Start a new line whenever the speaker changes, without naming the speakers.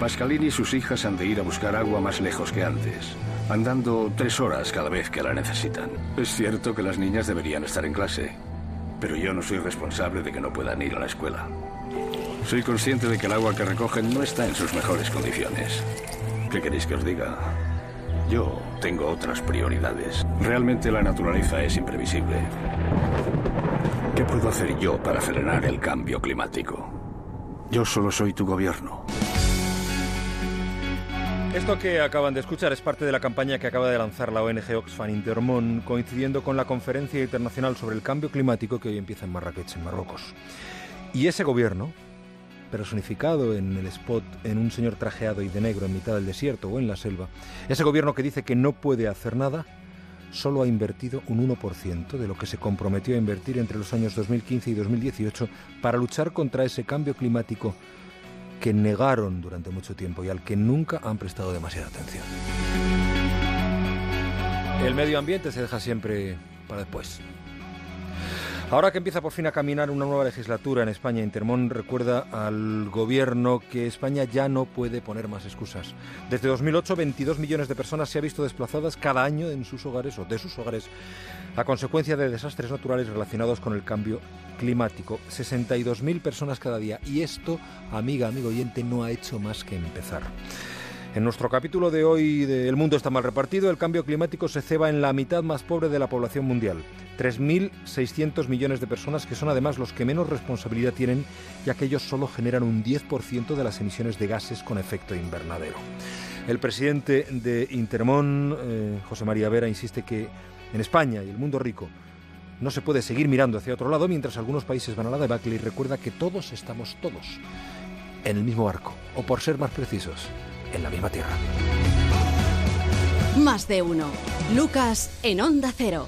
Pascalini y sus hijas han de ir a buscar agua más lejos que antes, andando tres horas cada vez que la necesitan. Es cierto que las niñas deberían estar en clase, pero yo no soy responsable de que no puedan ir a la escuela. Soy consciente de que el agua que recogen no está en sus mejores condiciones. ¿Qué queréis que os diga? Yo tengo otras prioridades. Realmente la naturaleza es imprevisible. ¿Qué puedo hacer yo para frenar el cambio climático? Yo solo soy tu gobierno.
Esto que acaban de escuchar es parte de la campaña que acaba de lanzar la ONG Oxfam Intermón, coincidiendo con la Conferencia Internacional sobre el Cambio Climático que hoy empieza en Marrakech, en Marruecos. Y ese gobierno, personificado en el spot en un señor trajeado y de negro en mitad del desierto o en la selva, ese gobierno que dice que no puede hacer nada, solo ha invertido un 1% de lo que se comprometió a invertir entre los años 2015 y 2018 para luchar contra ese cambio climático que negaron durante mucho tiempo y al que nunca han prestado demasiada atención. El medio ambiente se deja siempre para después. Ahora que empieza por fin a caminar una nueva legislatura en España, Intermón recuerda al gobierno que España ya no puede poner más excusas. Desde 2008, 22 millones de personas se han visto desplazadas cada año en sus hogares o de sus hogares a consecuencia de desastres naturales relacionados con el cambio climático. 62.000 personas cada día. Y esto, amiga, amigo oyente, no ha hecho más que empezar. En nuestro capítulo de hoy de El mundo está mal repartido, el cambio climático se ceba en la mitad más pobre de la población mundial. 3.600 millones de personas que son además los que menos responsabilidad tienen, ya que ellos solo generan un 10% de las emisiones de gases con efecto invernadero. El presidente de Intermón, eh, José María Vera, insiste que en España y el mundo rico no se puede seguir mirando hacia otro lado mientras algunos países van a la debacle y recuerda que todos estamos todos en el mismo barco, o por ser más precisos, en la misma tierra.
Más de uno. Lucas en Onda Cero.